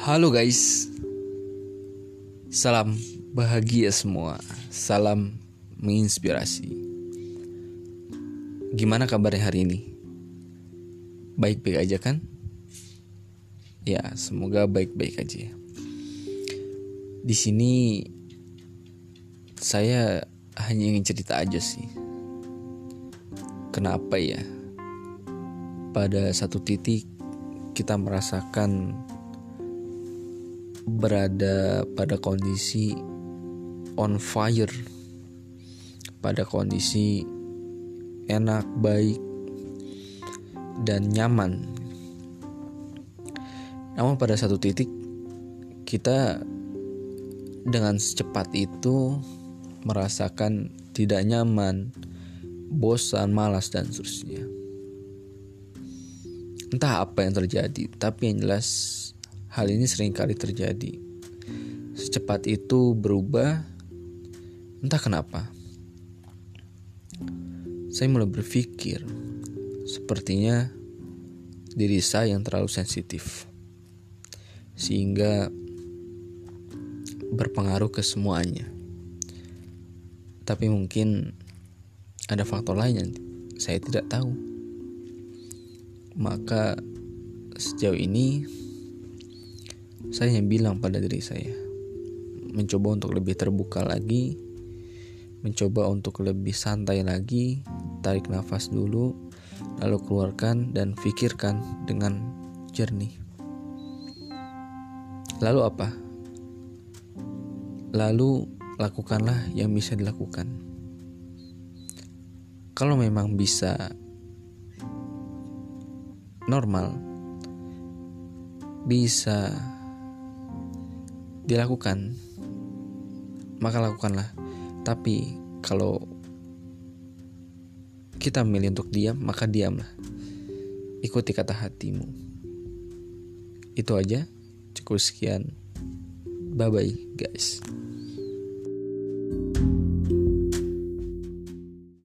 Halo guys, salam bahagia semua, salam menginspirasi. Gimana kabarnya hari ini? Baik-baik aja kan? Ya, semoga baik-baik aja. Di sini saya hanya ingin cerita aja sih. Kenapa ya? Pada satu titik kita merasakan berada pada kondisi on fire, pada kondisi enak, baik, dan nyaman. Namun, pada satu titik kita dengan secepat itu merasakan tidak nyaman, bosan, malas, dan seterusnya. Entah apa yang terjadi, tapi yang jelas Hal ini sering kali terjadi. Secepat itu berubah, entah kenapa. Saya mulai berpikir, sepertinya diri saya yang terlalu sensitif, sehingga berpengaruh ke semuanya. Tapi mungkin ada faktor lain yang saya tidak tahu. Maka sejauh ini saya bilang pada diri saya mencoba untuk lebih terbuka lagi mencoba untuk lebih santai lagi tarik nafas dulu lalu keluarkan dan pikirkan dengan jernih. Lalu apa? Lalu lakukanlah yang bisa dilakukan. Kalau memang bisa normal bisa dilakukan maka lakukanlah. Tapi kalau kita memilih untuk diam maka diamlah. Ikuti kata hatimu. Itu aja. Cukup sekian. Bye bye guys